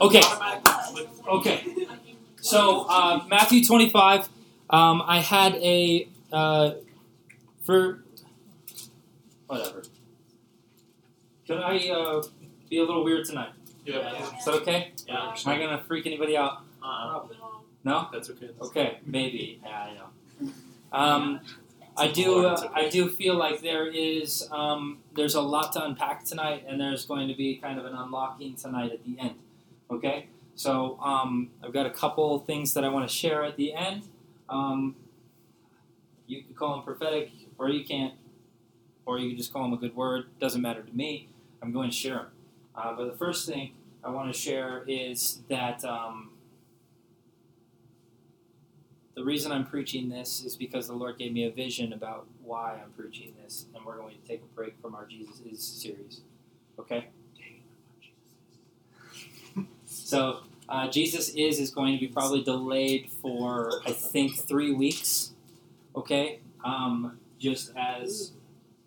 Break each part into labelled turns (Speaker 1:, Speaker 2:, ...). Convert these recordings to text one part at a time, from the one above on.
Speaker 1: Okay. Okay. So uh, Matthew 25. Um, I had a uh, for whatever. Could I uh, be a little weird tonight?
Speaker 2: Yeah.
Speaker 1: Is that okay?
Speaker 2: Yeah.
Speaker 1: Am I gonna freak anybody out?
Speaker 2: Uh-uh.
Speaker 1: No.
Speaker 2: That's okay.
Speaker 1: Okay, maybe. Yeah, I know. Um, I do. Uh, I do feel like there is. Um, there's a lot to unpack tonight, and there's going to be kind of an unlocking tonight at the end. Okay. So um, I've got a couple things that I want to share at the end. Um, you can call them prophetic, or you can't, or you can just call them a good word. Doesn't matter to me. I'm going to share them. Uh, but the first thing I want to share is that. Um, the reason I'm preaching this is because the Lord gave me a vision about why I'm preaching this, and we're going to take a break from our Jesus is series. Okay? So, uh, Jesus is is going to be probably delayed for, I think, three weeks. Okay? Um, just as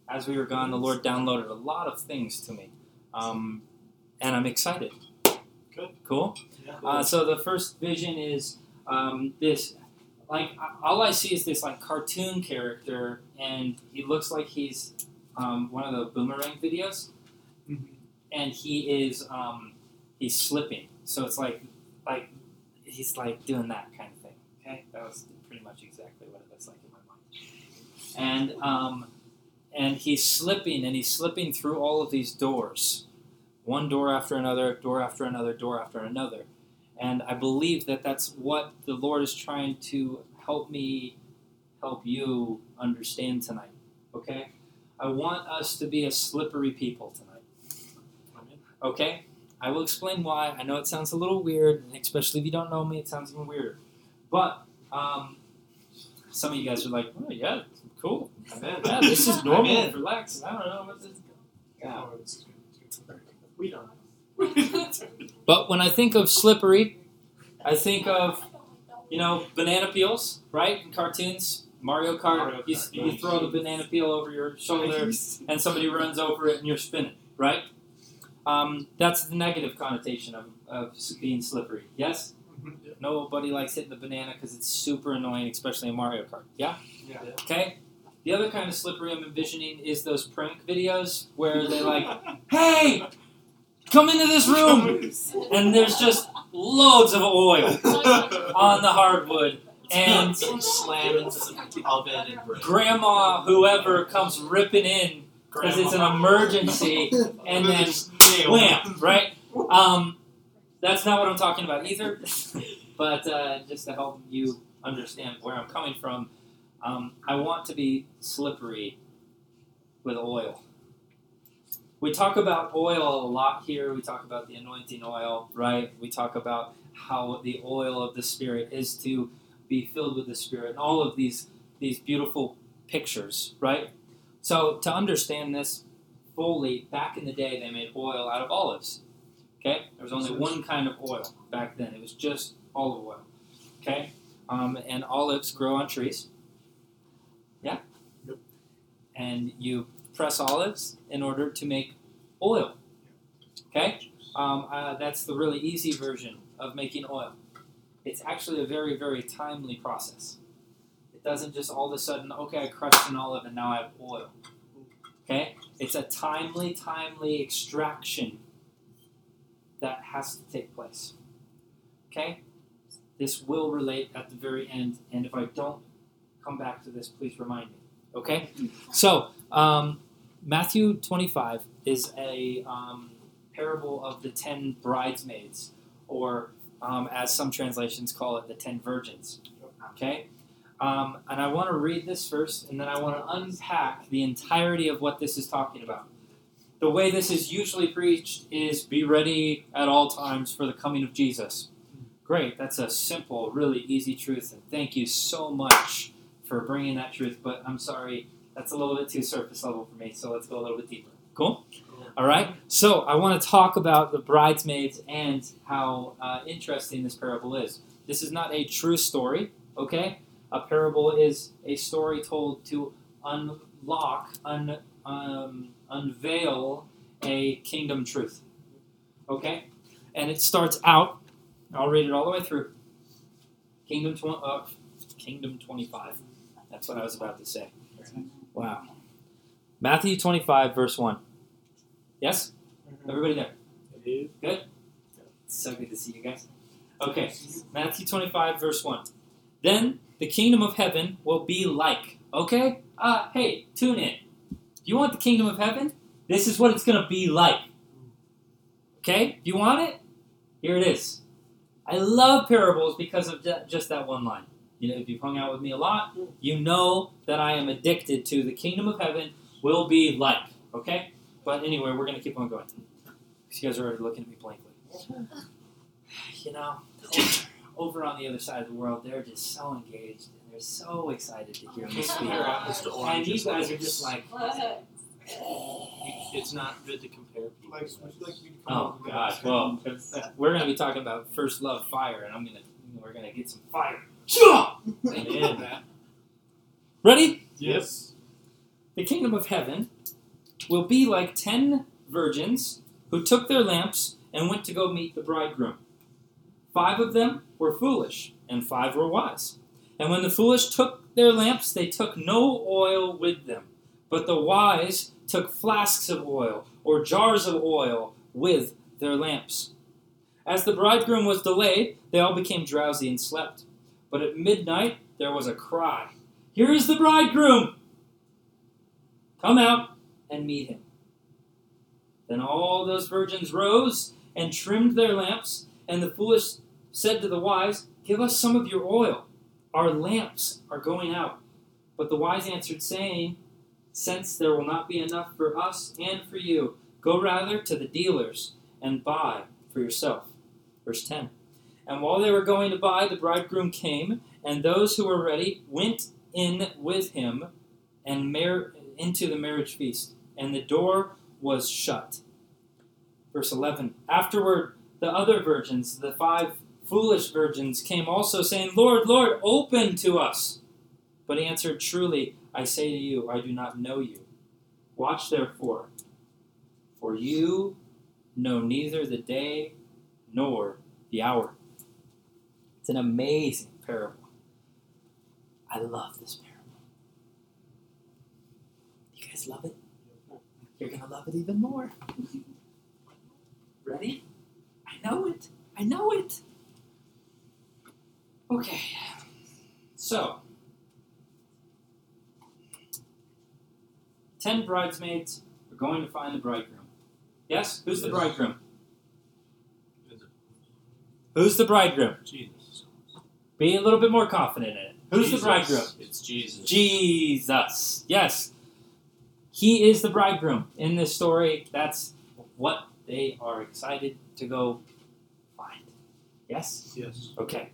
Speaker 1: as we were gone, the Lord downloaded a lot of things to me. Um, and I'm excited.
Speaker 2: Good.
Speaker 1: Cool?
Speaker 2: Yeah.
Speaker 1: Uh, so the first vision is um, this, like all I see is this like cartoon character, and he looks like he's um, one of the boomerang videos,
Speaker 2: Mhm.
Speaker 1: and he is um, he's slipping. So it's like like he's like doing that kind of thing. Okay, that was pretty much exactly what it looks like in my mind. And um, and he's slipping, and he's slipping through all of these doors, one door after another, door after another, door after another. And I believe that that's what the Lord is trying to help me, help you understand tonight. Okay? I want us to be a slippery people tonight. Okay? I will explain why. I know it sounds a little weird, especially if you don't know me, it sounds even weirder. But um, some of you guys are like, oh, yeah, cool. Yeah, this is normal.
Speaker 2: Amen.
Speaker 1: Relax. I don't know what this
Speaker 2: Yeah. We don't.
Speaker 1: But when I think of slippery, I think of, you know, banana peels, right? In cartoons, Mario Kart,
Speaker 2: Mario
Speaker 1: you,
Speaker 2: Kart,
Speaker 1: you
Speaker 2: nice.
Speaker 1: throw the banana peel over your shoulder and somebody runs over it and you're spinning, right? Um, that's the negative connotation of, of being slippery. Yes? Nobody likes hitting the banana because it's super annoying, especially in Mario Kart. Yeah?
Speaker 2: Yeah.
Speaker 1: Okay? The other kind of slippery I'm envisioning is those prank videos where they're like, hey, come into this room! And there's just loads of oil on the hardwood. And
Speaker 2: slam into the oven and
Speaker 1: grandma, whoever, comes ripping in because it's an emergency, and then wham, right? Um, that's not what I'm talking about either. but uh, just to help you understand where I'm coming from, um, I want to be slippery with oil. We talk about oil a lot here. We talk about the anointing oil, right? We talk about how the oil of the Spirit is to be filled with the Spirit, and all of these these beautiful pictures, right? So to understand this fully, back in the day, they made oil out of olives. Okay, there was only one kind of oil back then. It was just olive oil. Okay, um, and olives grow on trees. Yeah.
Speaker 2: Yep.
Speaker 1: And you press olives in order to make oil. Okay, um, uh, that's the really easy version of making oil. It's actually a very, very timely process. It doesn't just all of a sudden, okay, I crushed an olive and now I have oil. Okay? It's a timely, timely extraction that has to take place. Okay? This will relate at the very end, and if I don't come back to this, please remind me. Okay? So, um, Matthew 25 is a um, parable of the ten bridesmaids, or um, as some translations call it, the ten virgins. Okay? Um, and I want to read this first, and then I want to unpack the entirety of what this is talking about. The way this is usually preached is be ready at all times for the coming of Jesus. Great, that's a simple, really easy truth, and thank you so much for bringing that truth. But I'm sorry, that's a little bit too surface level for me, so let's go a little bit deeper. Cool? All right, so I want to talk about the bridesmaids and how uh, interesting this parable is. This is not a true story, okay? A parable is a story told to unlock, un, um, unveil a kingdom truth. Okay? And it starts out, I'll read it all the way through. Kingdom, tw- uh, Kingdom 25. That's what I was about to say. Wow. Matthew 25, verse 1. Yes? Everybody there? Good? So good to see you guys. Okay, Matthew 25, verse 1. Then the kingdom of heaven will be like. Okay? Uh, hey, tune in. Do you want the kingdom of heaven? This is what it's going to be like. Okay? Do you want it? Here it is. I love parables because of just that one line. You know, if you've hung out with me a lot, you know that I am addicted to the kingdom of heaven will be like. Okay? But anyway, we're going to keep on going. Because you guys are already looking at me blankly. You know, over, over on the other side of the world, they're just so engaged and they're so excited to hear me speak.
Speaker 2: compare apples to
Speaker 1: And
Speaker 2: oranges.
Speaker 1: you guys are just like,
Speaker 2: It's not good to compare people.
Speaker 3: Like, like me to come
Speaker 1: oh gosh, well, we're going to be talking about first love fire, and I'm going to, we're going to get some fire. Ready?
Speaker 3: Yes.
Speaker 1: The kingdom of heaven will be like ten virgins who took their lamps and went to go meet the bridegroom. Five of them were foolish, and five were wise. And when the foolish took their lamps, they took no oil with them. But the wise took flasks of oil, or jars of oil, with their lamps. As the bridegroom was delayed, they all became drowsy and slept. But at midnight there was a cry Here is the bridegroom! Come out and meet him. Then all those virgins rose and trimmed their lamps, and the foolish said to the wise, Give us some of your oil. Our lamps are going out. But the wise answered, saying, Since there will not be enough for us and for you, go rather to the dealers and buy for yourself. Verse 10. And while they were going to buy, the bridegroom came, and those who were ready went in with him and mar- into the marriage feast, and the door was shut. Verse 11 Afterward, the other virgins, the five foolish virgins, came also, saying, Lord, Lord, open to us. But he answered, Truly, I say to you, I do not know you. Watch therefore, for you know neither the day nor the hour. It's an amazing parable. I love this parable. You guys love it? You're going to love it even more. Ready? I know it. I know it. Okay. So, ten bridesmaids are going to find the bridegroom. Yes? Who's the bridegroom? Who's the bridegroom?
Speaker 2: Jesus.
Speaker 1: Be a little bit more confident in it. Who's
Speaker 2: Jesus.
Speaker 1: the bridegroom?
Speaker 2: It's Jesus.
Speaker 1: Jesus. Yes. He is the bridegroom in this story. That's what they are excited to go find. Yes?
Speaker 2: Yes.
Speaker 1: Okay.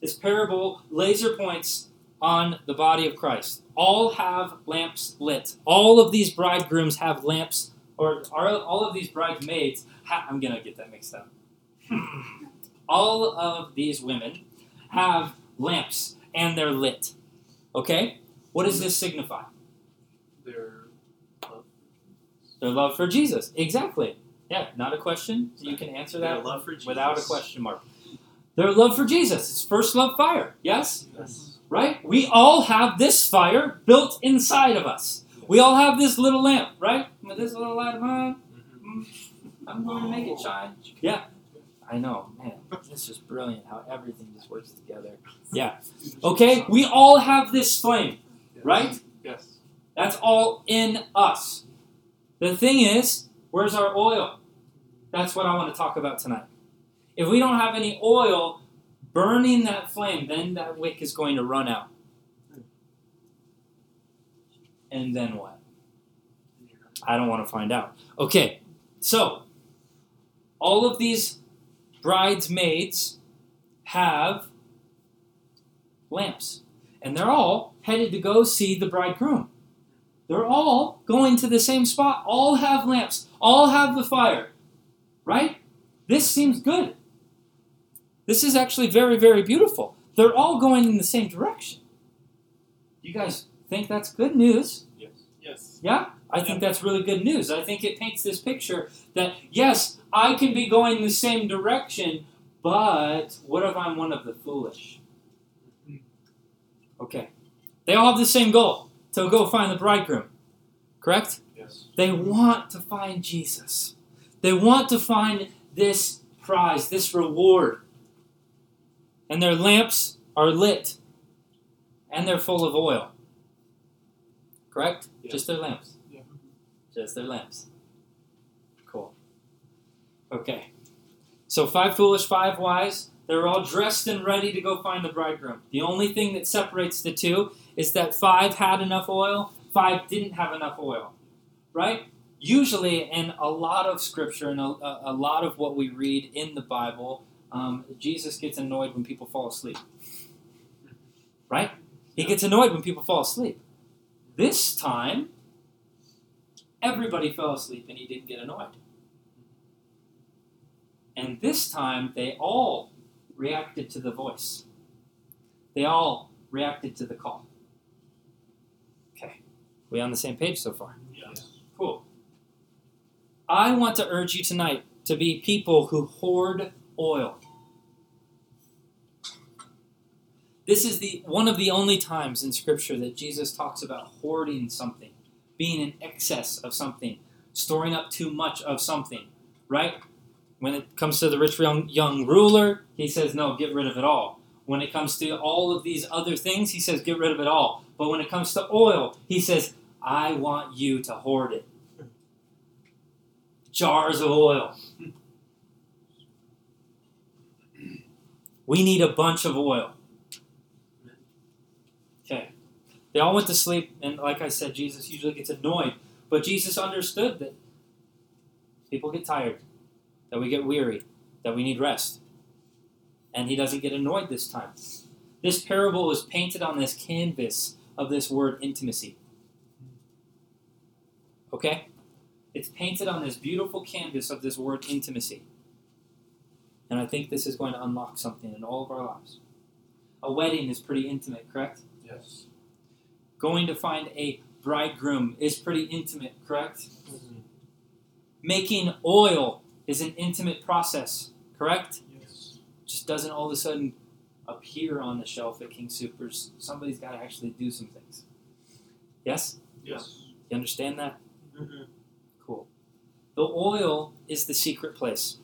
Speaker 1: This parable laser points on the body of Christ. All have lamps lit. All of these bridegrooms have lamps, or are all of these bridesmaids? Ha- I'm gonna get that mixed up. all of these women have lamps, and they're lit. Okay. What does this signify?
Speaker 2: They're
Speaker 1: Their love for Jesus. Exactly. Yeah. Not a question. You can answer
Speaker 2: their
Speaker 1: that
Speaker 2: love for Jesus.
Speaker 1: without a question mark. Their love for Jesus. It's first love fire. Yes.
Speaker 2: Yes.
Speaker 1: right? We all have this fire built inside of us. We all have this little lamp, right? With this little light of mine,
Speaker 2: Mhm.
Speaker 1: mm, I'm going to make it shine. Yeah. I know, man. This is brilliant how everything just works together. Yeah. Okay, we all have this flame, right?
Speaker 2: Yes.
Speaker 1: That's all in us. The thing is, where's our oil? That's what I want to talk about tonight. If we don't have any oil burning that flame, then that wick is going to run out. And then what? I don't want to find out. Okay, so all of these bridesmaids have lamps, and they're all headed to go see the bridegroom. They're all going to the same spot, all have lamps, all have the fire, right? This seems good. This is actually very, very beautiful. They're all going in the same direction. You guys think that's good news?
Speaker 2: Yes. Yes.
Speaker 1: Yeah? I think that's really good news. I think it paints this picture that yes, I can be going the same direction, but what if I'm one of the foolish? Okay. They all have the same goal to go find the bridegroom. Correct?
Speaker 2: Yes.
Speaker 1: They want to find Jesus. They want to find this prize, this reward. And their lamps are lit and they're full of oil. Correct?
Speaker 2: Yeah.
Speaker 1: Just their lamps.
Speaker 2: Yeah.
Speaker 1: Just their lamps. Okay. So five foolish, five wise. They're all dressed and ready to go find the bridegroom. The only thing that separates the two is that five had enough oil, five didn't have enough oil. Right? Usually, in a lot of scripture and a, a, a lot of what we read in the Bible, um, Jesus gets annoyed when people fall asleep. Right? He gets annoyed when people fall asleep. This time, everybody fell asleep and he didn't get annoyed. And this time, they all reacted to the voice. They all reacted to the call. Okay. We on the same page so far?
Speaker 2: Yes.
Speaker 1: Cool. I want to urge you tonight to be people who hoard oil. This is the one of the only times in scripture that Jesus talks about hoarding something, being in excess of something, storing up too much of something, right? When it comes to the rich young, young ruler, he says, no, get rid of it all. When it comes to all of these other things, he says, get rid of it all. But when it comes to oil, he says, I want you to hoard it. Jars of oil. We need a bunch of oil. Okay. They all went to sleep, and like I said, Jesus usually gets annoyed. But Jesus understood that people get tired, that we get weary, that we need rest. And he doesn't get annoyed this time. This parable is painted on this canvas of this word intimacy. Okay? It's painted on this beautiful canvas of this word intimacy. And I think this is going to unlock something in all of our lives. A wedding is pretty intimate, correct?
Speaker 2: Yes.
Speaker 1: Going to find a bridegroom is pretty intimate, correct? Mm-hmm. Making oil is an intimate process, correct?
Speaker 2: Yes.
Speaker 1: Just doesn't all of a sudden appear on the shelf at King Soopers. Somebody's got to actually do some things. Yes?
Speaker 2: Yes.
Speaker 1: You understand that?
Speaker 2: Mm-hmm.
Speaker 1: Cool. The oil is the secret place.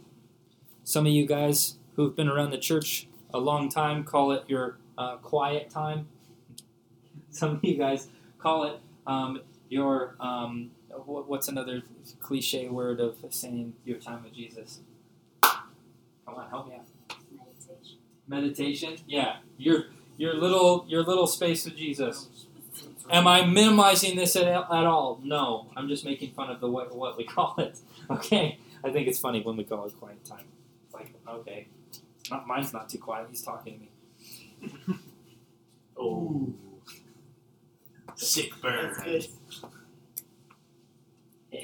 Speaker 1: Some of you guys who've been around the church a long time call it your uh, quiet time. Some of you guys call it um, your um, what's another cliche word of saying your time with Jesus? Come on, help me out.
Speaker 3: Meditation.
Speaker 1: Meditation. Yeah, your your little your little space with Jesus. Am I minimizing this at, at all? No, I'm just making fun of the what, what we call it. Okay, I think it's funny when we call it quiet time. It's like okay, not mine's not too quiet. He's talking to me.
Speaker 2: Oh. Sick burn.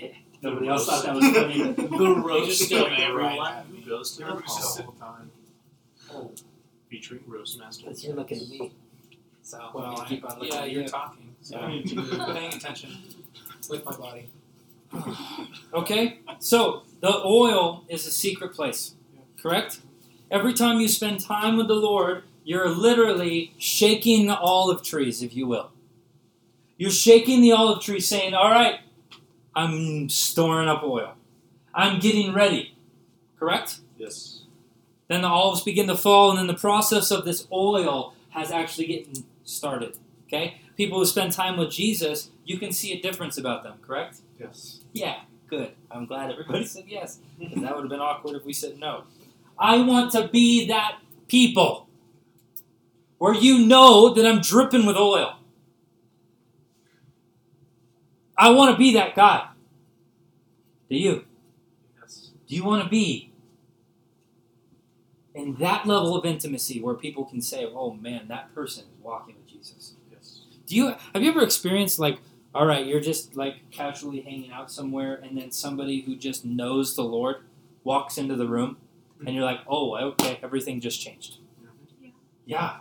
Speaker 3: That's good.
Speaker 1: Nobody else thought that was funny.
Speaker 2: the roast
Speaker 4: just
Speaker 2: of everyone
Speaker 4: right at me.
Speaker 2: who goes to her
Speaker 4: Everybody's just
Speaker 2: hall.
Speaker 4: sitting
Speaker 2: Oh. Featuring roast master.
Speaker 1: Because you're looking at me. So
Speaker 4: Well,
Speaker 1: gonna
Speaker 4: I,
Speaker 1: keep on looking
Speaker 4: yeah,
Speaker 1: at
Speaker 4: you're
Speaker 1: you.
Speaker 4: talking, so
Speaker 1: Yeah.
Speaker 4: I'm paying attention with my body.
Speaker 1: Okay, so the oil is a secret place, correct? Every time you spend time with the Lord, you're literally shaking the olive trees, if you will. You're shaking the olive tree, saying, All right, I'm storing up oil. I'm getting ready, correct?
Speaker 2: Yes.
Speaker 1: Then the olives begin to fall, and then the process of this oil has actually getting started. Okay? People who spend time with Jesus, you can see a difference about them, correct?
Speaker 2: Yes.
Speaker 1: Yeah, good. I'm glad everybody said yes. That would have been awkward if we said no. I want to be that people where you know that I'm dripping with oil. I want to be that guy. Do you?
Speaker 2: Yes.
Speaker 1: Do you want to be in that level of intimacy where people can say, "Oh man, that person is walking with Jesus"?
Speaker 2: Yes.
Speaker 1: Do you have you ever experienced like, all right, you're just like casually hanging out somewhere, and then somebody who just knows the Lord walks into the room, and you're like, oh, okay, everything just changed.
Speaker 3: Yeah.
Speaker 1: Yeah,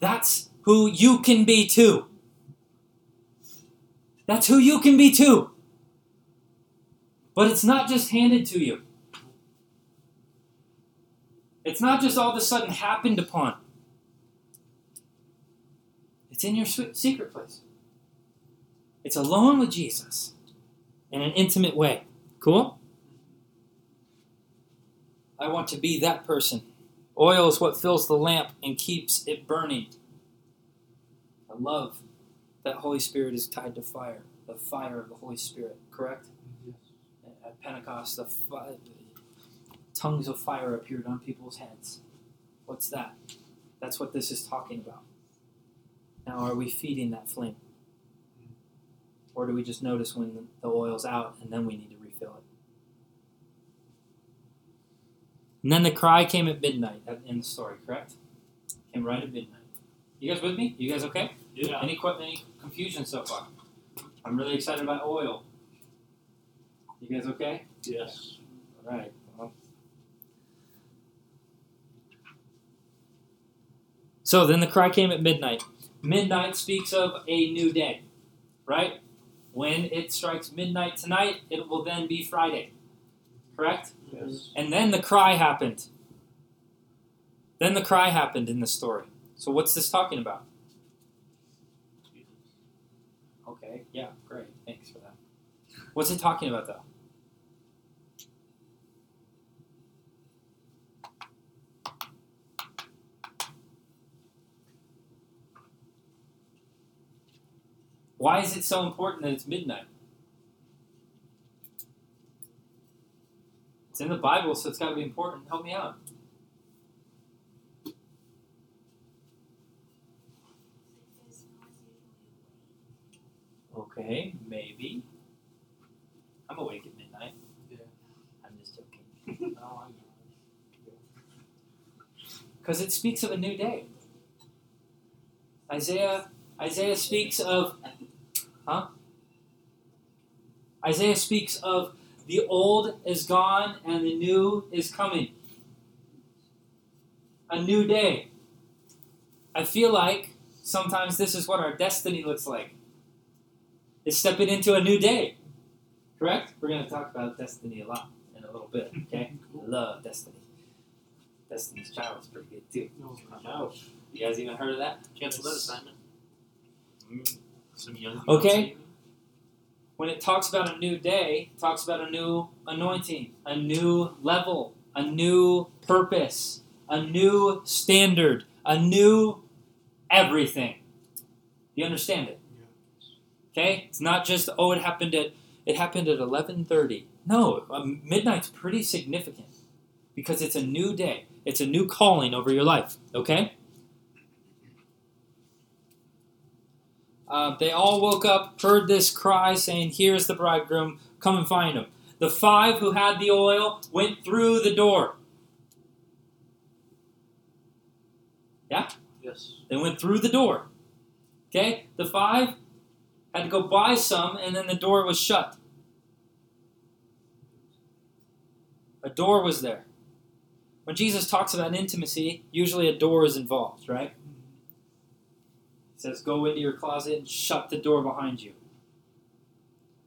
Speaker 1: that's who you can be too. That's who you can be too. But it's not just handed to you. It's not just all of a sudden happened upon. It's in your secret place. It's alone with Jesus in an intimate way. Cool? I want to be that person. Oil is what fills the lamp and keeps it burning. I love that Holy Spirit is tied to fire, the fire of the Holy Spirit, correct? At Pentecost, the fi- tongues of fire appeared on people's heads. What's that? That's what this is talking about. Now, are we feeding that flame? Or do we just notice when the oil's out and then we need to refill it? And then the cry came at midnight in the story, correct? Came right at midnight. You guys with me? You guys okay?
Speaker 2: Yeah.
Speaker 1: Any any confusion so far? I'm really excited about oil. You guys okay?
Speaker 2: Yes.
Speaker 1: All right. Well. So then the cry came at midnight. Midnight speaks of a new day, right? When it strikes midnight tonight, it will then be Friday. Correct?
Speaker 2: Yes.
Speaker 1: And then the cry happened. Then the cry happened in the story. So what's this talking about? Okay, yeah, great. Thanks for that. What's it talking about though? Why is it so important that it's midnight? It's in the Bible, so it's got to be important. Help me out. Okay, maybe. I'm awake at midnight.
Speaker 2: Yeah.
Speaker 1: I'm just joking. Because it speaks of a new day. Isaiah Isaiah speaks of huh? Isaiah speaks of the old is gone and the new is coming. A new day. I feel like sometimes this is what our destiny looks like. Is stepping into a new day. Correct? We're going to talk about destiny a lot in a little bit, okay? I love destiny. Destiny's Child is pretty good too.
Speaker 2: No.
Speaker 1: You guys even heard of that?
Speaker 2: Cancel that assignment. Some young.
Speaker 1: Okay. When it talks about a new day, it talks about a new anointing, a new level, a new purpose, a new standard, a new everything. You understand it? Okay? It's not just oh it happened at it happened at 11:30. No, um, midnight's pretty significant because it's a new day. It's a new calling over your life, okay? Uh, they all woke up, heard this cry saying, Here's the bridegroom, come and find him. The five who had the oil went through the door. Yeah?
Speaker 2: Yes.
Speaker 1: They went through the door. Okay? The five had to go buy some, and then the door was shut. A door was there. When Jesus talks about intimacy, usually a door is involved, right? He says, Go into your closet and shut the door behind you.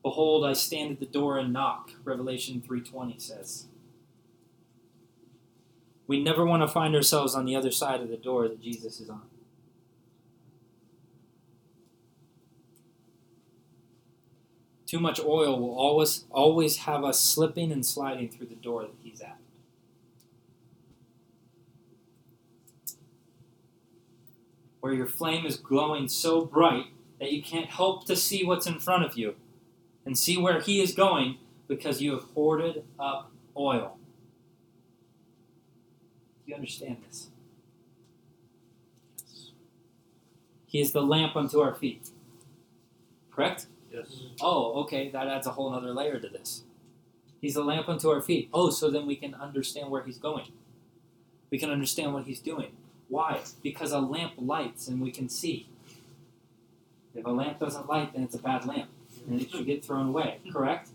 Speaker 1: Behold, I stand at the door and knock, Revelation 3:20 says. We never want to find ourselves on the other side of the door that Jesus is on. Too much oil will always always have us slipping and sliding through the door that he's at. Where your flame is glowing so bright that you can't help to see what's in front of you and see where he is going because you have hoarded up oil. Do you understand this? Yes. He is the lamp unto our feet. Correct?
Speaker 2: Yes.
Speaker 1: Oh, okay, that adds a whole other layer to this. He's a lamp unto our feet. Oh, so then we can understand where he's going. We can understand what he's doing. Why? Because a lamp lights and we can see. If a lamp doesn't light, then it's a bad lamp. And it should get thrown away. Correct?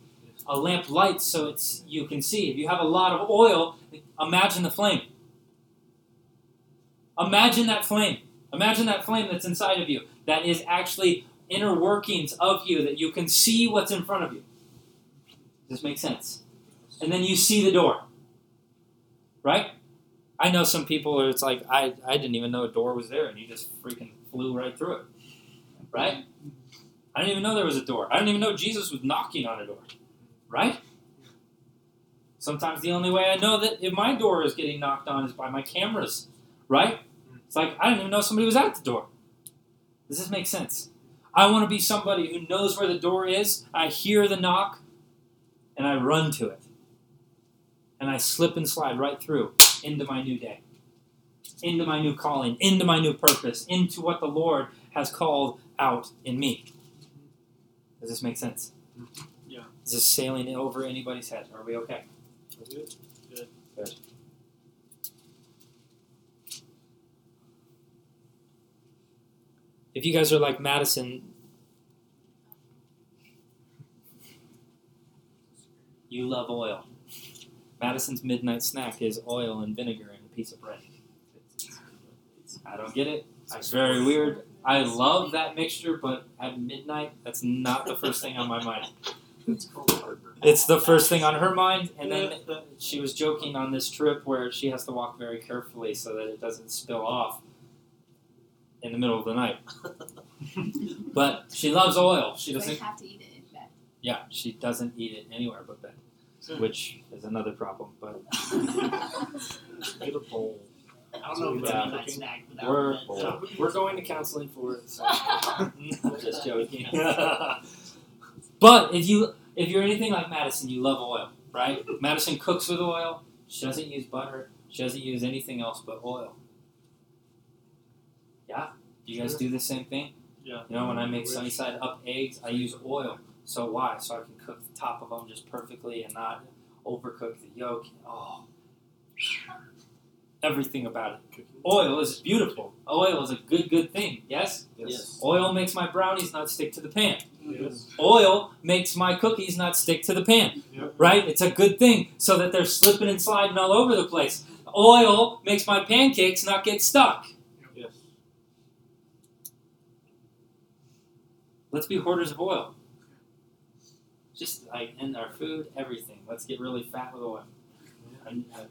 Speaker 1: A lamp lights so it's you can see. If you have a lot of oil, imagine the flame. Imagine that flame. Imagine that flame that's inside of you that is actually inner workings of you that you can see what's in front of you. Does this make sense? And then you see the door. Right? I know some people where it's like I, I didn't even know a door was there and you just freaking flew right through it. Right? I didn't even know there was a door. I didn't even know Jesus was knocking on a door. Right? Sometimes the only way I know that if my door is getting knocked on is by my cameras. Right? It's like I didn't even know somebody was at the door. Does this make sense? I want to be somebody who knows where the door is. I hear the knock and I run to it. And I slip and slide right through into my new day, into my new calling, into my new purpose, into what the Lord has called out in me. Does this make sense?
Speaker 2: Yeah.
Speaker 1: Is this sailing over anybody's head? Are we okay?
Speaker 2: Good.
Speaker 1: Good. Good. If you guys are like Madison, you love oil. Madison's midnight snack is oil and vinegar and a piece of bread. I don't get it. It's very weird. I love that mixture, but at midnight, that's not the first thing on my mind.
Speaker 2: It's called heartburn.
Speaker 1: It's the first thing on her mind, and then she was joking on this trip where she has to walk very carefully so that it doesn't spill off in the middle of the night. But she loves oil. She doesn't.
Speaker 3: Have to eat it in bed.
Speaker 1: Yeah, she doesn't eat it anywhere but bed, which is another problem. But
Speaker 2: Get a bowl.
Speaker 5: I don't know if it's a midnight snack
Speaker 1: we're
Speaker 5: it,
Speaker 1: we're going to counseling for it. So. Just joking. but if you if you're anything like Madison, you love oil, right? Madison cooks with oil. She doesn't use butter. She doesn't use anything else but oil. Yeah, you guys do the same thing.
Speaker 2: Yeah.
Speaker 1: You know, when I make sunny side up eggs, I use oil. So why? So I can cook the top of them just perfectly and not overcook the yolk. Oh, everything about it. Oil is beautiful. Oil is a good, good thing. Yes.
Speaker 2: Yes.
Speaker 1: Oil makes my brownies not stick to the pan.
Speaker 2: Yes.
Speaker 1: Oil makes my cookies not stick to the pan.
Speaker 2: Yep.
Speaker 1: Right? It's a good thing so that they're slipping and sliding all over the place. Oil makes my pancakes not get stuck.
Speaker 2: Yes.
Speaker 1: Let's be hoarders of oil. Just like in our food, everything. Let's get really fat with oil. Uh,
Speaker 2: a.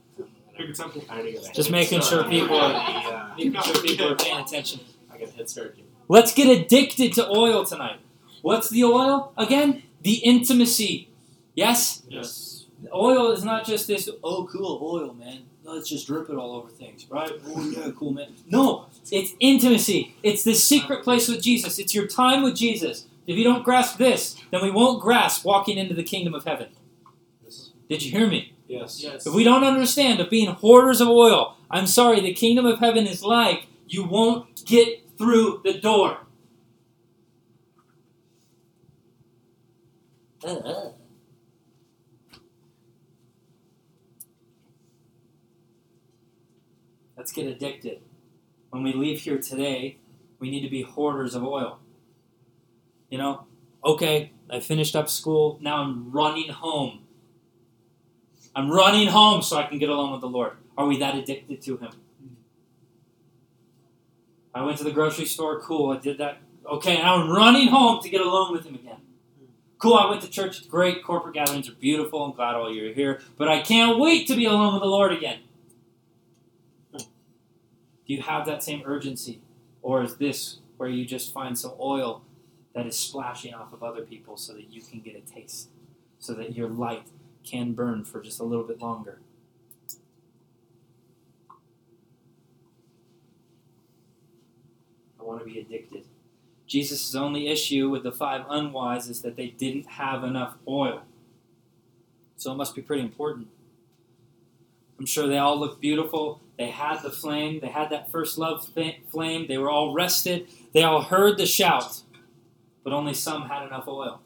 Speaker 6: I get
Speaker 1: Just making sure people are
Speaker 6: Yeah.
Speaker 1: making sure people are paying attention.
Speaker 6: I got head start.
Speaker 1: Let's get addicted to oil tonight. What's the oil again? The intimacy. Yes?
Speaker 2: Yes.
Speaker 1: Oil is not just this, oh, cool oil, man. Let's just drip it all over things, right? Oh, yeah, cool, man. No, it's intimacy. It's the secret place with Jesus. It's your time with Jesus. If you don't grasp this, then we won't grasp walking into the kingdom of heaven. Did you hear me?
Speaker 6: Yes.
Speaker 2: Yes.
Speaker 1: If we don't understand of being hoarders of oil, I'm sorry, the kingdom of heaven is like you won't get through the door. Let's get addicted. When we leave here today, we need to be hoarders of oil. You know, okay, I finished up school, now I'm running home. I'm running home so I can get along with the Lord. Are we that addicted to Him? I went to the grocery store, cool, I did that. Okay, now I'm running home to get alone with Him again. Cool, I went to church, great, corporate gatherings are beautiful, I'm glad all you're here, but I can't wait to be alone with the Lord again. Do you have that same urgency? Or is this where you just find some oil that is splashing off of other people so that you can get a taste? So that your light can burn for just a little bit longer. I want to be addicted. Jesus' only issue with the five unwise is that they didn't have enough oil. So it must be pretty important. I'm sure they all looked beautiful. They had the flame. They had that first love flame. They were all rested. They all heard the shout, but only some had enough oil.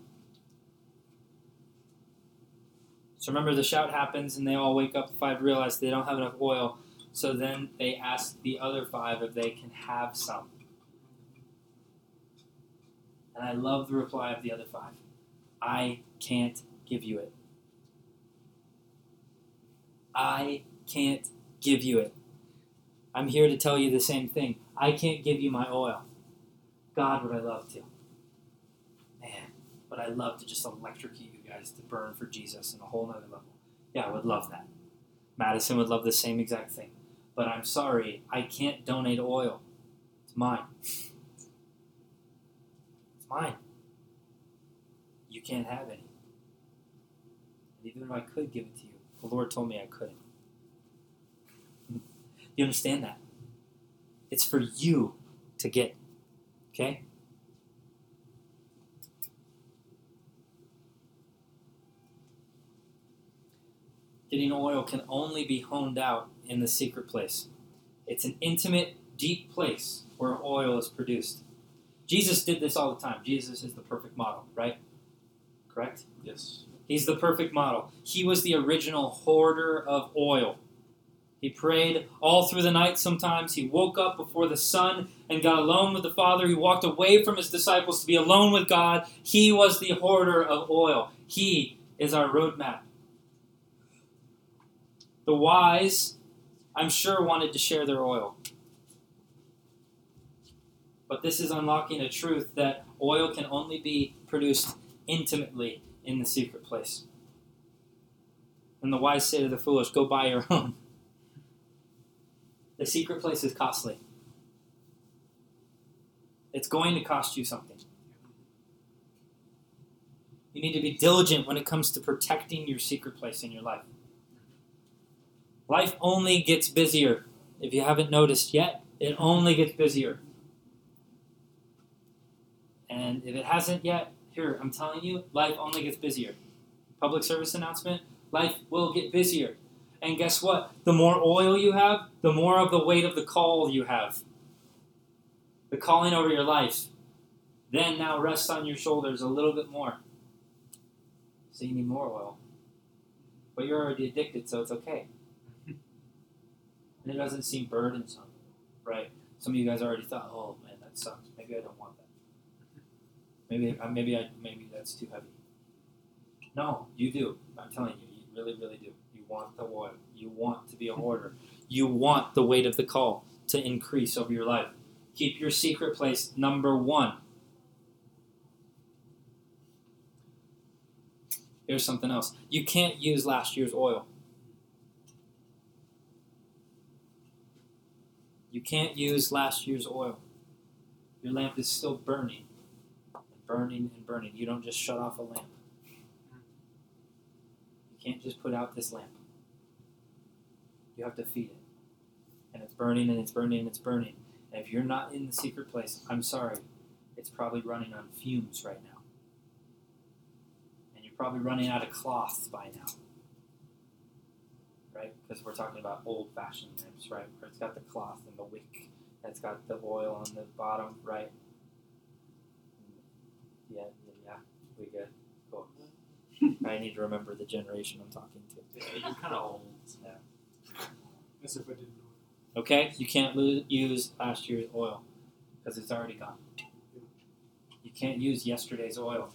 Speaker 1: So remember, the shout happens, and they all wake up. The five realize they don't have enough oil. So then they ask the other five if they can have some. And I love the reply of the other five I can't give you it. I can't give you it. I'm here to tell you the same thing. I can't give you my oil. God, would I love to. Would I love to just electrocute you guys to burn for Jesus in a whole nother level. Yeah, I would love that. Madison would love the same exact thing. But I'm sorry, I can't donate oil. It's mine. It's mine. You can't have any. And even if I could give it to you, the Lord told me I couldn't. You understand that? It's for you to get. Okay? Getting oil can only be honed out in the secret place. It's an intimate, deep place where oil is produced. Jesus did this all the time. Jesus is the perfect model, right? Correct?
Speaker 2: Yes.
Speaker 1: He's the perfect model. He was the original hoarder of oil. He prayed all through the night sometimes. He woke up before the sun and got alone with the Father. He walked away from his disciples to be alone with God. He was the hoarder of oil. He is our roadmap. The wise, I'm sure, wanted to share their oil. But this is unlocking a truth that oil can only be produced intimately in the secret place. And the wise say to the foolish, Go buy your own. The secret place is costly. It's going to cost you something. You need to be diligent when it comes to protecting your secret place in your life. Life only gets busier. If you haven't noticed yet, it only gets busier. And if it hasn't yet, here, I'm telling you, life only gets busier. Public service announcement life will get busier. And guess what? The more oil you have, the more of the weight of the call you have. The calling over your life then now rests on your shoulders a little bit more. So you need more oil. But you're already addicted, so it's okay. And it doesn't seem burdensome, right? Some of you guys already thought, "Oh man, that sucks. Maybe I don't want that. Maybe, uh, maybe I, maybe that's too heavy." No, you do. I'm telling you, you really, really do. You want the oil. You want to be a hoarder. You want the weight of the call to increase over your life. Keep your secret place number one. Here's something else. You can't use last year's oil. Can't use last year's oil. Your lamp is still burning and burning and burning. You don't just shut off a lamp. You can't just put out this lamp. You have to feed it. And it's burning and it's burning and it's burning. And if you're not in the secret place, I'm sorry, it's probably running on fumes right now. And you're probably running out of cloth by now. Right? Because we're talking about old fashioned lamps, right? Where it's got the cloth and the wick, and it's got the oil on the bottom, right? Yeah, yeah, yeah. We good. Cool. I need to remember the generation I'm talking to.
Speaker 2: Yeah, you're kind of old. Yeah.
Speaker 4: As if I didn't know.
Speaker 1: Okay? You can't lo- use last year's oil because it's already gone. You can't use yesterday's oil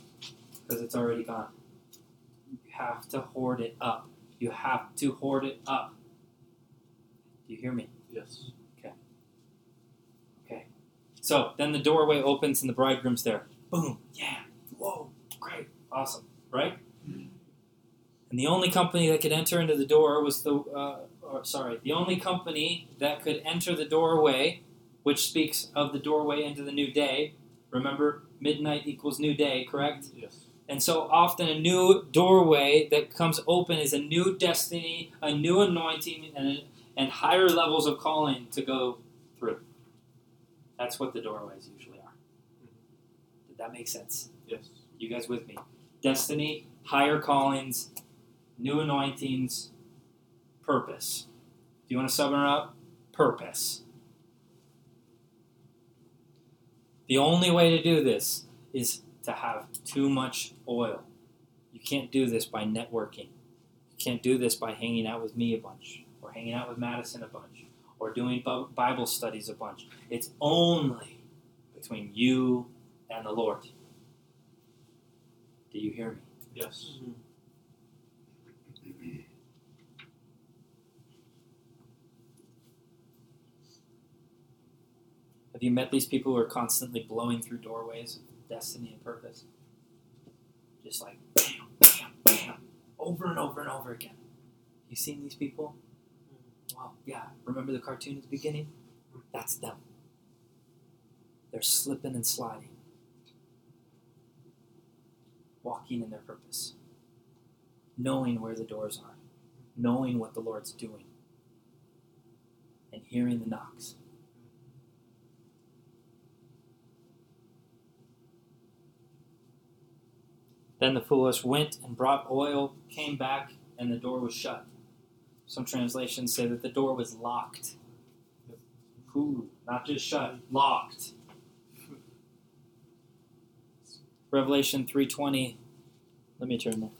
Speaker 1: because it's already gone. You have to hoard it up. You have to hoard it up. Do you hear me?
Speaker 2: Yes. Okay. Okay.
Speaker 1: So then the doorway opens and the bridegroom's there. Boom. Yeah. Whoa. Great. Awesome. Right? And the only company that could enter into the door was the, uh, or sorry, the only company that could enter the doorway, which speaks of the doorway into the new day. Remember, midnight equals new day, correct?
Speaker 2: Yes.
Speaker 1: And so often a new doorway that comes open is a new destiny, a new anointing, and, and higher levels of calling to go through. That's what the doorways usually are. Did that make sense?
Speaker 2: Yes.
Speaker 1: You guys with me? Destiny, higher callings, new anointings, purpose. Do you want to sum it up? Purpose. The only way to do this is to have too much oil. You can't do this by networking. You can't do this by hanging out with me a bunch, or hanging out with Madison a bunch, or doing Bible studies a bunch. It's only between you and the Lord. Do you hear me?
Speaker 2: Yes.
Speaker 1: Have you met these people who are constantly blowing through doorways destiny and purpose? Just like bam, bam, bam, over and over and over again. You seen these people? Well, yeah. Remember the cartoon at the beginning? That's them. They're slipping and sliding, walking in their purpose, knowing where the doors are, knowing what the Lord's doing, and hearing the knocks. Then the foolish went and brought oil, came back, and the door was shut. Some translations say that the door was locked. Not just shut, locked. Revelation 3:20. Let me turn there.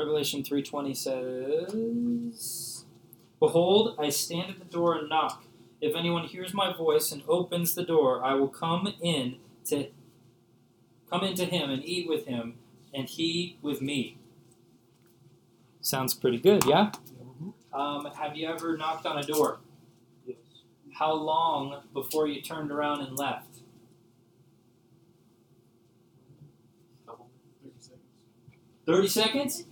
Speaker 1: Revelation 3:20 says, "Behold, I stand at the door and knock. If anyone hears my voice and opens the door, I will come in to come into him and eat with him, and he with me." Sounds pretty good, yeah? Um, have you ever knocked on a door?
Speaker 4: Yes.
Speaker 1: How long before you turned around and left?
Speaker 4: Thirty
Speaker 1: 30
Speaker 4: seconds.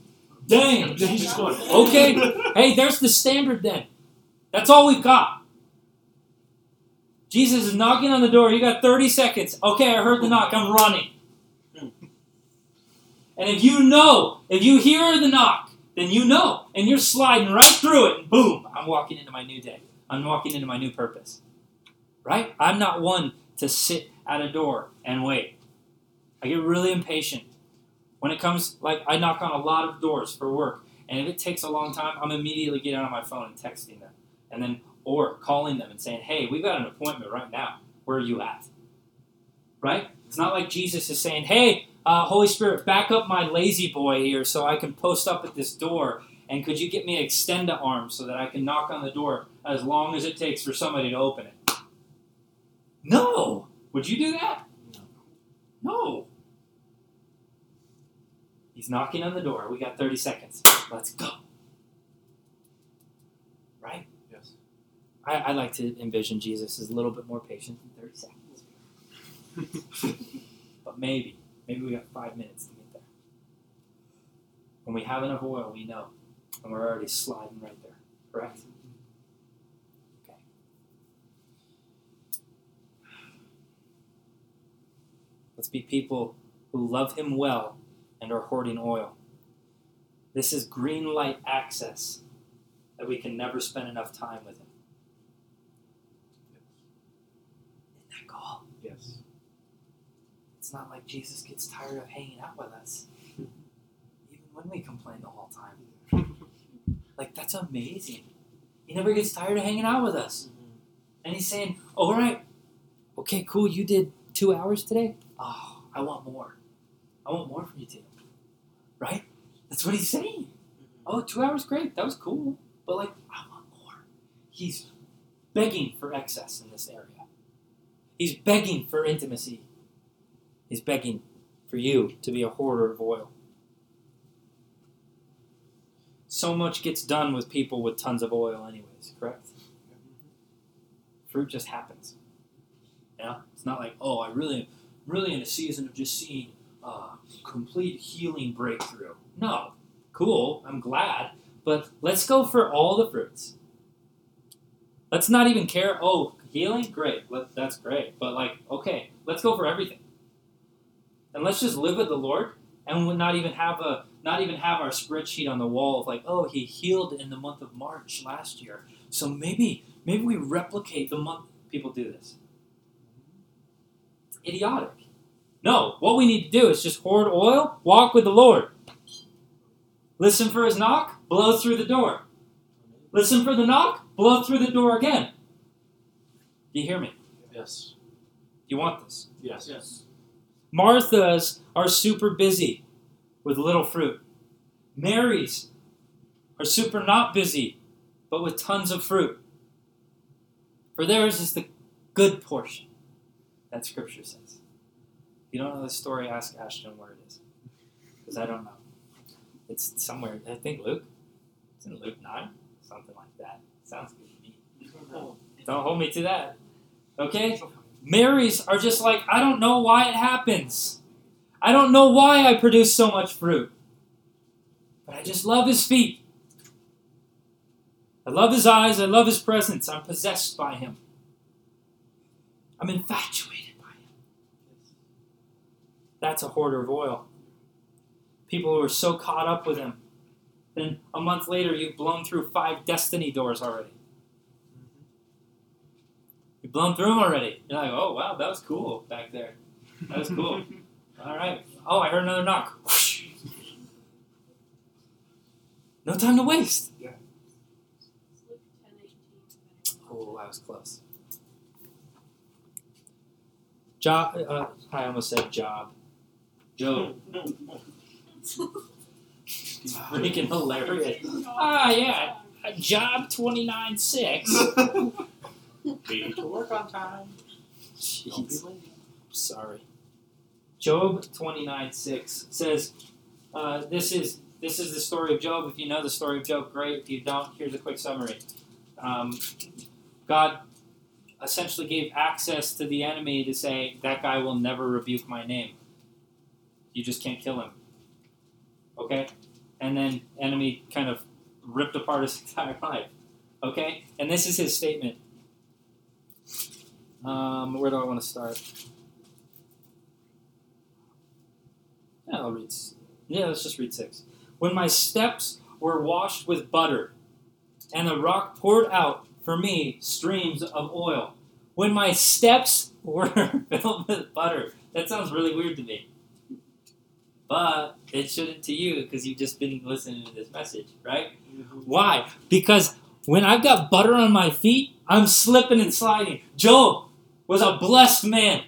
Speaker 1: Dang!
Speaker 4: Just going.
Speaker 1: Okay. Hey, there's the standard then. That's all we've got. Jesus is knocking on the door. You got 30 seconds. Okay, I heard the knock. I'm running. And if you know, if you hear the knock, then you know. And you're sliding right through it. And boom, I'm walking into my new day. I'm walking into my new purpose. Right? I'm not one to sit at a door and wait. I get really impatient. When it comes, like, I knock on a lot of doors for work. And if it takes a long time, I'm immediately getting on my phone and texting them. And then, or calling them and saying, hey, we've got an appointment right now. Where are you at? Right? It's not like Jesus is saying, hey, uh, Holy Spirit, back up my lazy boy here so I can post up at this door. And could you get me an extend arm so that I can knock on the door as long as it takes for somebody to open it? No! Would you do that? No. No. He's knocking on the door. We got 30 seconds. Let's go. Right?
Speaker 4: Yes.
Speaker 1: I, I like to envision Jesus as a little bit more patient than 30 seconds. but maybe, maybe we got five minutes to get there. When we have enough oil, we know. And we're already sliding right there. Correct? Okay. Let's be people who love Him well and are hoarding oil. This is green light access that we can never spend enough time with Him. Isn't that cool?
Speaker 4: Yes.
Speaker 1: It's not like Jesus gets tired of hanging out with us, even when we complain the whole time. Like, that's amazing. He never gets tired of hanging out with us. Mm-hmm. And He's saying, All right, okay, cool, you did two hours today? Oh, I want more. I want more from you too. Right? That's what He's saying. Oh, two hours, great. That was cool. But, like, I want more. He's begging for excess in this area. He's begging for intimacy. He's begging for you to be a hoarder of oil. So much gets done with people with tons of oil, anyways, correct? Fruit just happens. Yeah? It's not like, oh, I really, really in a season of just seeing uh, complete healing breakthrough. No. Cool. I'm glad. But let's go for all the fruits. Let's not even care. Oh, healing? Great. Let, that's great. But, like, okay, let's go for everything. And let's just live with the Lord and not even have a not even have our spreadsheet on the wall of like, oh, he healed in the month of March last year. So maybe maybe we replicate the month people do this. Idiotic. No, what we need to do is just hoard oil, walk with the Lord. Listen for his knock, blow through the door. Listen for the knock, blow through the door again. Do you hear me?
Speaker 4: Yes.
Speaker 1: You want this?
Speaker 4: Yes.
Speaker 2: Yes.
Speaker 1: Marthas are super busy with little fruit. Marys are super not busy, but with tons of fruit. For theirs is the good portion, that scripture says. You don't know the story, ask Ashton where it is. Because I don't know. It's somewhere, I think Luke. It's in Luke 9, Something like that. Sounds good to me. Don't hold me to that. Okay? Marys are just like, I don't know why it happens. I don't know why I produce so much fruit. But I just love his feet. I love his eyes. I love his presence. I'm possessed by him. I'm infatuated. That's a hoarder of oil. People who are so caught up with him. Then a month later, you've blown through five destiny doors already. You've blown through them already. You're like, oh, wow, that was cool back there. That was cool. All right. Oh, I heard another knock. No time to waste. Oh, that was close. Job. Uh, I almost said job. Job. Freaking hilarious. Ah, yeah. Job twenty nine six.
Speaker 2: Be to work on time. Don't be
Speaker 1: Jeez.
Speaker 2: late.
Speaker 1: Sorry. Job twenty nine six says, uh, "This is this is the story of Job. If you know the story of Job, great. If you don't, here's a quick summary. Um, God essentially gave access to the enemy to say that guy will never rebuke my name. You just can't kill him. Okay, and then enemy kind of ripped apart his entire life. Okay, and this is his statement. Um, where do I want to start? Yeah, I'll read. Yeah, let's just read six. When my steps were washed with butter, and the rock poured out for me streams of oil. When my steps were filled with butter. That sounds really weird to me. But it shouldn't to you because you've just been listening to this message, right? Why? Because when I've got butter on my feet, I'm slipping and sliding. Job was a blessed man.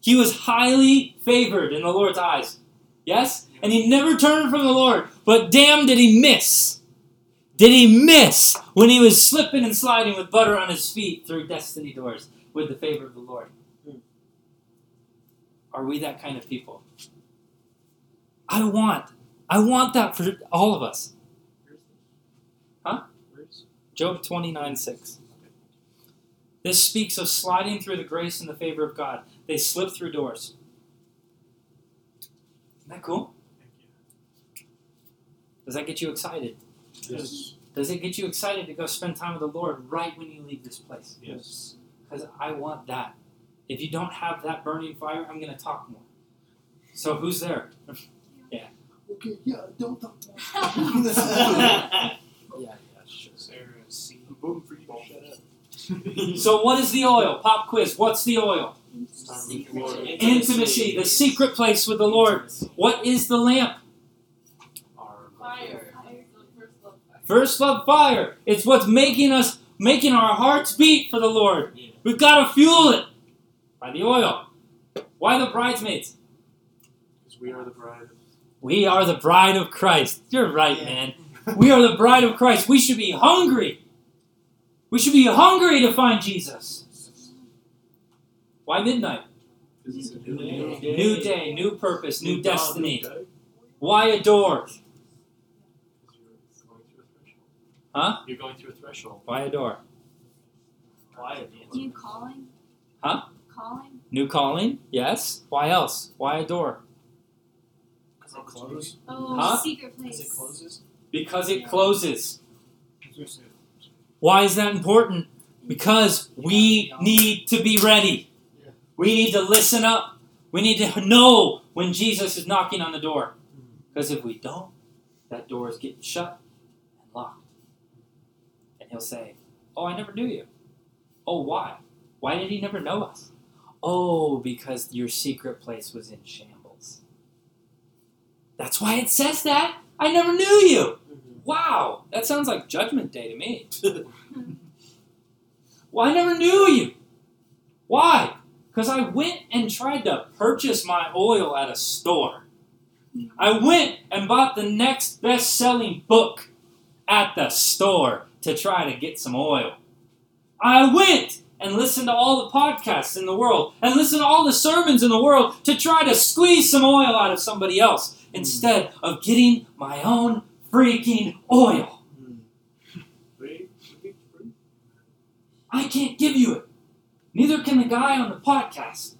Speaker 1: He was highly favored in the Lord's eyes. Yes? And he never turned from the Lord. But damn, did he miss? Did he miss when he was slipping and sliding with butter on his feet through destiny doors with the favor of the Lord? Hmm. Are we that kind of people? I want, I want that for all of us. Huh? Job 29 6. This speaks of sliding through the grace and the favor of God. They slip through doors. Isn't that cool? Does that get you excited?
Speaker 4: Yes.
Speaker 1: Does it get you excited to go spend time with the Lord right when you leave this place?
Speaker 2: Yes.
Speaker 1: Because I want that. If you don't have that burning fire, I'm going to talk more. So who's there?
Speaker 4: Okay, yeah, don't talk more.
Speaker 1: Yeah, yeah, sure.
Speaker 2: Sarah C.
Speaker 4: I'm voting for you shut up.
Speaker 1: So what is the oil? Pop quiz. What's the oil? Intimacy, the secret place with the Lord. What is the lamp?
Speaker 2: Our
Speaker 3: Fire. First love fire.
Speaker 1: First love fire. It's what's making us making our hearts beat for the Lord. We've got to fuel it by the oil. Why the bridesmaids?
Speaker 4: Because we are the bride of
Speaker 1: We are the bride of Christ. You're right, man. We are the bride of Christ. We should be hungry. We should be hungry to find Jesus. Why midnight?
Speaker 4: It's a
Speaker 2: New
Speaker 4: new
Speaker 2: day.
Speaker 4: day.
Speaker 1: New day, new purpose, new
Speaker 4: dawn,
Speaker 1: destiny.
Speaker 4: new day.
Speaker 1: Why adore?
Speaker 2: Because you're going through a threshold. You're going through a threshold.
Speaker 1: Why adore?
Speaker 2: Why?
Speaker 3: New calling?
Speaker 1: Huh?
Speaker 3: Calling?
Speaker 1: New calling? Yes. Why else? Why adore?
Speaker 2: Because it closes.
Speaker 3: Oh,
Speaker 1: Huh?
Speaker 3: secret
Speaker 2: Because
Speaker 3: place.
Speaker 2: it closes.
Speaker 1: Because it closes.
Speaker 4: I was gonna say,
Speaker 1: Why is that important? Because we need to be ready. We need to listen up. We need to know when Jesus is knocking on the door. Mm. Because if we don't, that door is getting shut and locked. And he'll say, Oh, I never knew you. Oh, why? Why did he never know us? Oh, because your secret place was in shambles. That's why it says that. I never knew you. Mm-hmm. Wow, that sounds like Judgment Day to me. well, I never knew you. Why? Because I went and tried to purchase my oil at a store. Mm-hmm. I went and bought the next best selling book at the store to try to get some oil. I went and listened to all the podcasts in the world and listened to all the sermons in the world to try to squeeze some oil out of somebody else instead of getting my own freaking oil. I can't give you it. Neither can the guy on the podcast.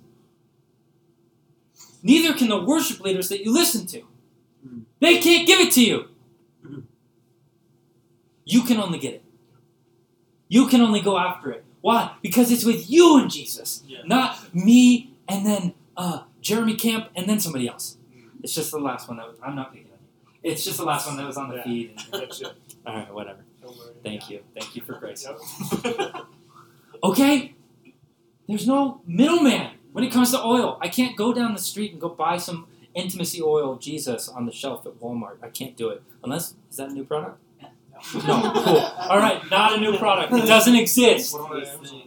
Speaker 1: Neither can the worship leaders that you listen to.
Speaker 6: Mm.
Speaker 1: They can't give it to you.
Speaker 6: Mhm.
Speaker 1: You can only get it. You can only go after it. Why? Because it's with you and Jesus,
Speaker 6: Yeah.
Speaker 1: not me and then uh, Jeremy Camp and then somebody else. It's just the last one that was, I'm not picking on. It's just the last one that was on the
Speaker 4: Yeah.
Speaker 1: feed. And, all right, whatever.
Speaker 4: Don't worry.
Speaker 1: Thank you. Thank you for grace.
Speaker 4: Yep.
Speaker 1: Okay? There's no middleman when it comes to oil. I can't go down the street and go buy some intimacy oil Jesus on the shelf at Walmart. I can't do it. Unless, is that a new product? No. Cool. All right, not a new product. It doesn't exist.
Speaker 4: What about Amazon?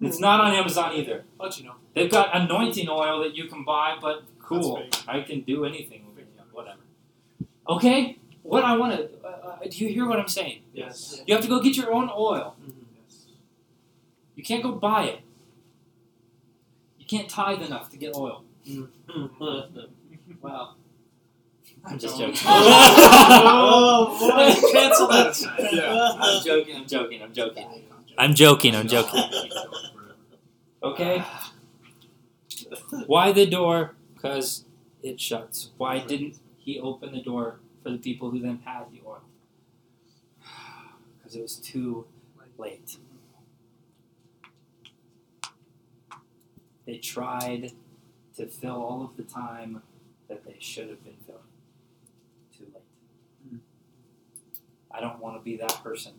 Speaker 1: It's not on Amazon either.
Speaker 4: I'll let you know.
Speaker 1: They've got anointing oil that you can buy, but cool. I can do anything with it. Yeah, Whatever. Okay? What I want to. Uh, uh, do you hear what I'm saying?
Speaker 6: Yes.
Speaker 1: You have to go get your own oil.
Speaker 6: Mhm.
Speaker 1: You can't go buy it. You can't tithe enough to get oil.
Speaker 6: wow.
Speaker 1: I'm just joking.
Speaker 6: oh boy, cancel that.
Speaker 4: Yeah.
Speaker 1: I'm joking. I'm joking. I'm joking. I'm joking. I'm joking. Okay. Why the door? Because it shuts. Why didn't he open the door for the people who then had the oil? Because it was too late. They tried to fill all of the time that they should have been filling. Too late. I don't want to be that person.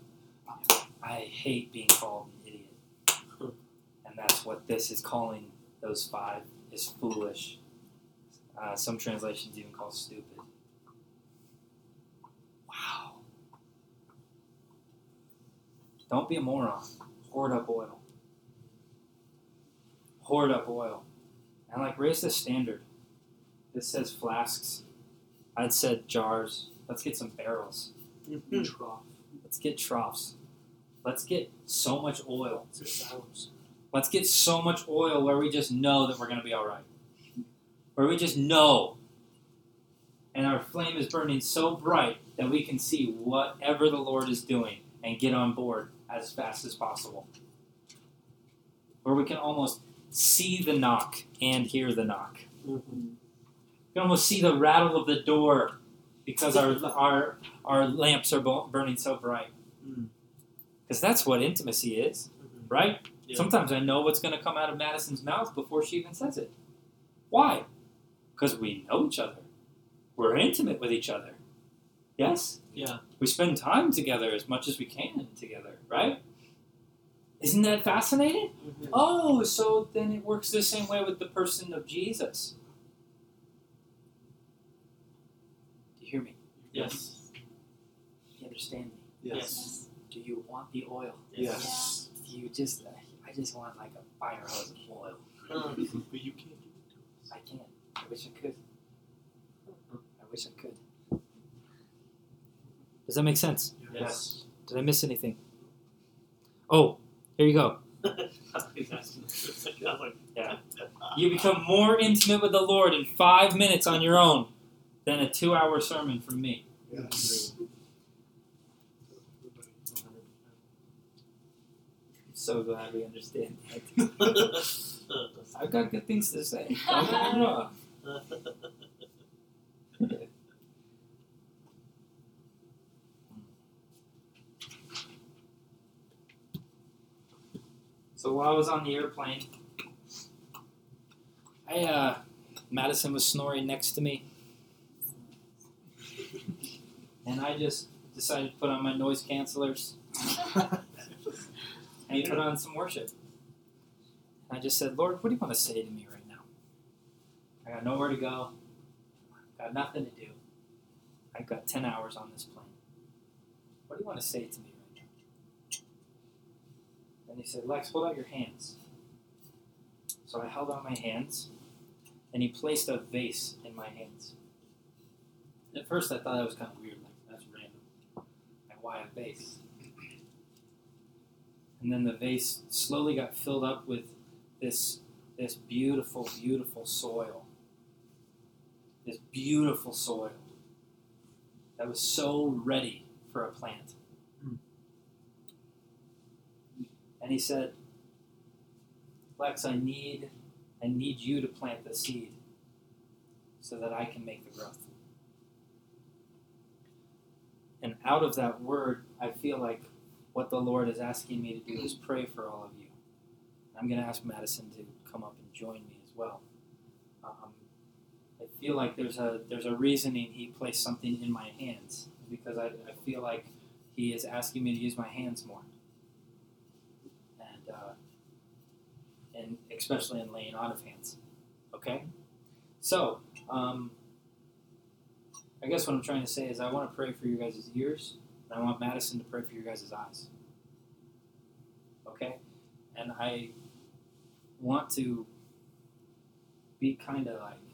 Speaker 1: I hate being called an idiot. And that's what this is calling those five is foolish. Uh, some translations even call stupid. Wow. Don't be a moron. Hoard up oil. Hoard up oil. And like raise the standard. This says flasks. I'd said jars. Let's get some barrels.
Speaker 6: Trough.
Speaker 1: Let's get troughs. Let's get so much oil.
Speaker 4: It's just silos.
Speaker 1: Let's get so much oil where we just know that we're going to be all right. Where we just know. And our flame is burning so bright that we can see whatever the Lord is doing and get on board as fast as possible. Where we can almost see the knock and hear the knock.
Speaker 6: Mhm.
Speaker 1: We can almost see the rattle of the door because our, our, our lamps are burning so bright.
Speaker 6: Mm.
Speaker 1: Because that's what intimacy is,
Speaker 6: Mhm.
Speaker 1: right?
Speaker 6: Yeah.
Speaker 1: Sometimes I know what's going to come out of Madison's mouth before she even says it. Why? Because we know each other. We're intimate with each other. Yes?
Speaker 6: Yeah.
Speaker 1: We spend time together as much as we can together, right? Isn't that fascinating?
Speaker 6: Mhm.
Speaker 1: Oh, so then it works the same way with the person of Jesus. Do you hear me?
Speaker 6: Yes.
Speaker 1: Do you understand me?
Speaker 6: Yes.
Speaker 1: Do you want the oil?
Speaker 6: Yes.
Speaker 1: Do you just, I just want like a fire hose of oil.
Speaker 4: But you can't give it to us.
Speaker 1: I can't. I wish I could. I wish I could. Does that make sense?
Speaker 6: Yes.
Speaker 1: Did I miss anything? Oh, here you go.
Speaker 6: I was like,
Speaker 1: Yeah. You become more intimate with the Lord in five minutes on your own than a two hour sermon from me.
Speaker 4: Yes.
Speaker 1: So glad we understand that. I've got good things to say. So while I was on the airplane, I uh, Madison was snoring next to me, and I just decided to put on my noise cancelers and put on some worship. And I just said, Lord, what do you want to say to me? I got nowhere to go. I Got nothing to do. I've got ten hours on this plane. What do you want to say to me right now? And he said, Lex, hold out your hands. So I held out my hands, and he placed a vase in my hands. At first, I thought that was kind of weird. Like, that's random. And why a vase? And then the vase slowly got filled up with this, this beautiful, beautiful soil. This beautiful soil that was so ready for a plant. And he said, Lex, I need I need you to plant the seed so that I can make the growth. And out of that word, I feel like what the Lord is asking me to do is pray for all of you. I'm going to ask Madison to come up and join me as well. Feel like there's a there's a reasoning he placed something in my hands because I, I feel like he is asking me to use my hands more, and uh, and especially in laying on of hands. Okay, so um, I guess what I'm trying to say is I want to pray for you guys' ears, and I want Madison to pray for your guys' eyes. Okay, and I want to be kind of like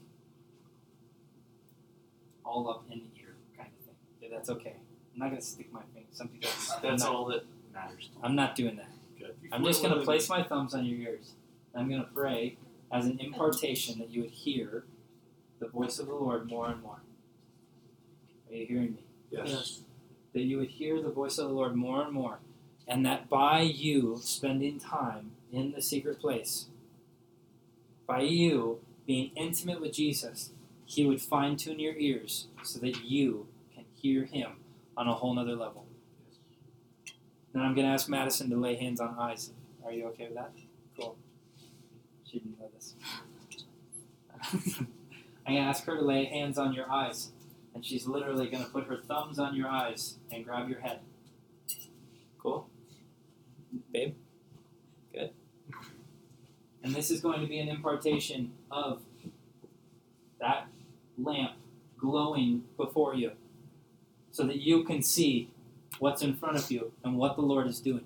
Speaker 1: all up in the ear kind of thing. If that's okay. I'm not gonna stick my finger. Some people. I'm
Speaker 6: That's
Speaker 1: not,
Speaker 6: all that matters.
Speaker 1: I'm not doing that.
Speaker 6: Good.
Speaker 1: I'm just gonna place my thumbs on your ears. I'm gonna pray as an impartation that you would hear the voice of the Lord more and more. Are you hearing me?
Speaker 6: Yes.
Speaker 1: that you would hear the voice of the Lord more and more, and that by you spending time in the secret place, by you being intimate with Jesus, He would fine tune your ears so that you can hear Him on a whole nother level. Then I'm going to ask Madison to lay hands on eyes. Are you okay with that? Cool. She didn't know this. I'm going to ask her to lay hands on your eyes and she's literally going to put her thumbs on your eyes and grab your head. Cool? Babe? Good. And this is going to be an impartation of that lamp glowing before you so that you can see what's in front of you and what the Lord is doing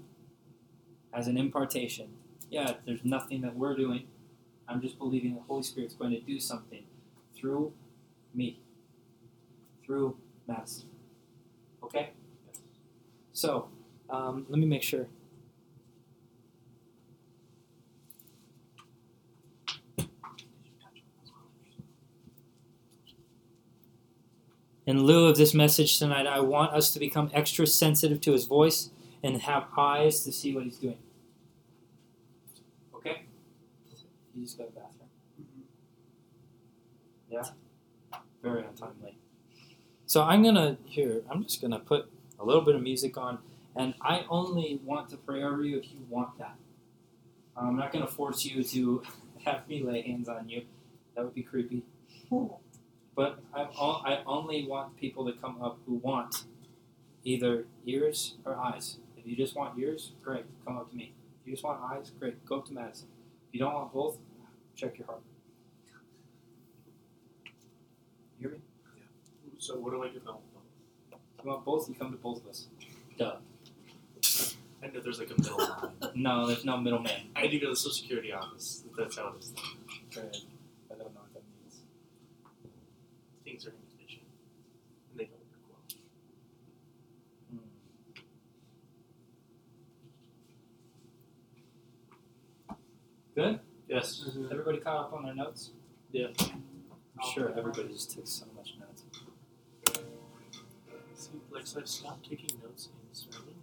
Speaker 1: as an impartation. Yeah, there's nothing that we're doing. I'm just believing the Holy Spirit's going to do something through me through Madison. Okay? So, um, let me make sure. In lieu of this message tonight, I want us to become extra sensitive to his voice and have eyes to see what he's doing. Okay? You just go to the bathroom. Yeah? Very untimely. So I'm gonna here. I'm just gonna put a little bit of music on, and I only want to pray over you if you want that. I'm not gonna force you to have me lay hands on you. That would be creepy. But I only want people to come up who want either ears or eyes. If you just want ears, great, come up to me. If you just want eyes, great, go up to Madison. If you don't want both, check your heart. You hear me? Yeah.
Speaker 6: So what do I do now?
Speaker 1: If you want both, you come to both of us. Duh.
Speaker 6: I know there's like a middle line.
Speaker 1: No, there's no middleman.
Speaker 6: I need to go to the social security office. That's how it is.
Speaker 1: I don't know what that means.
Speaker 6: Things are inefficient. And they don't work well.
Speaker 1: Good?
Speaker 6: Yes. Mm-hmm.
Speaker 1: Everybody caught up on their notes?
Speaker 6: Yeah.
Speaker 1: I'm sure everybody just took so much notes.
Speaker 6: See, like, so I've stopped taking notes in sermon.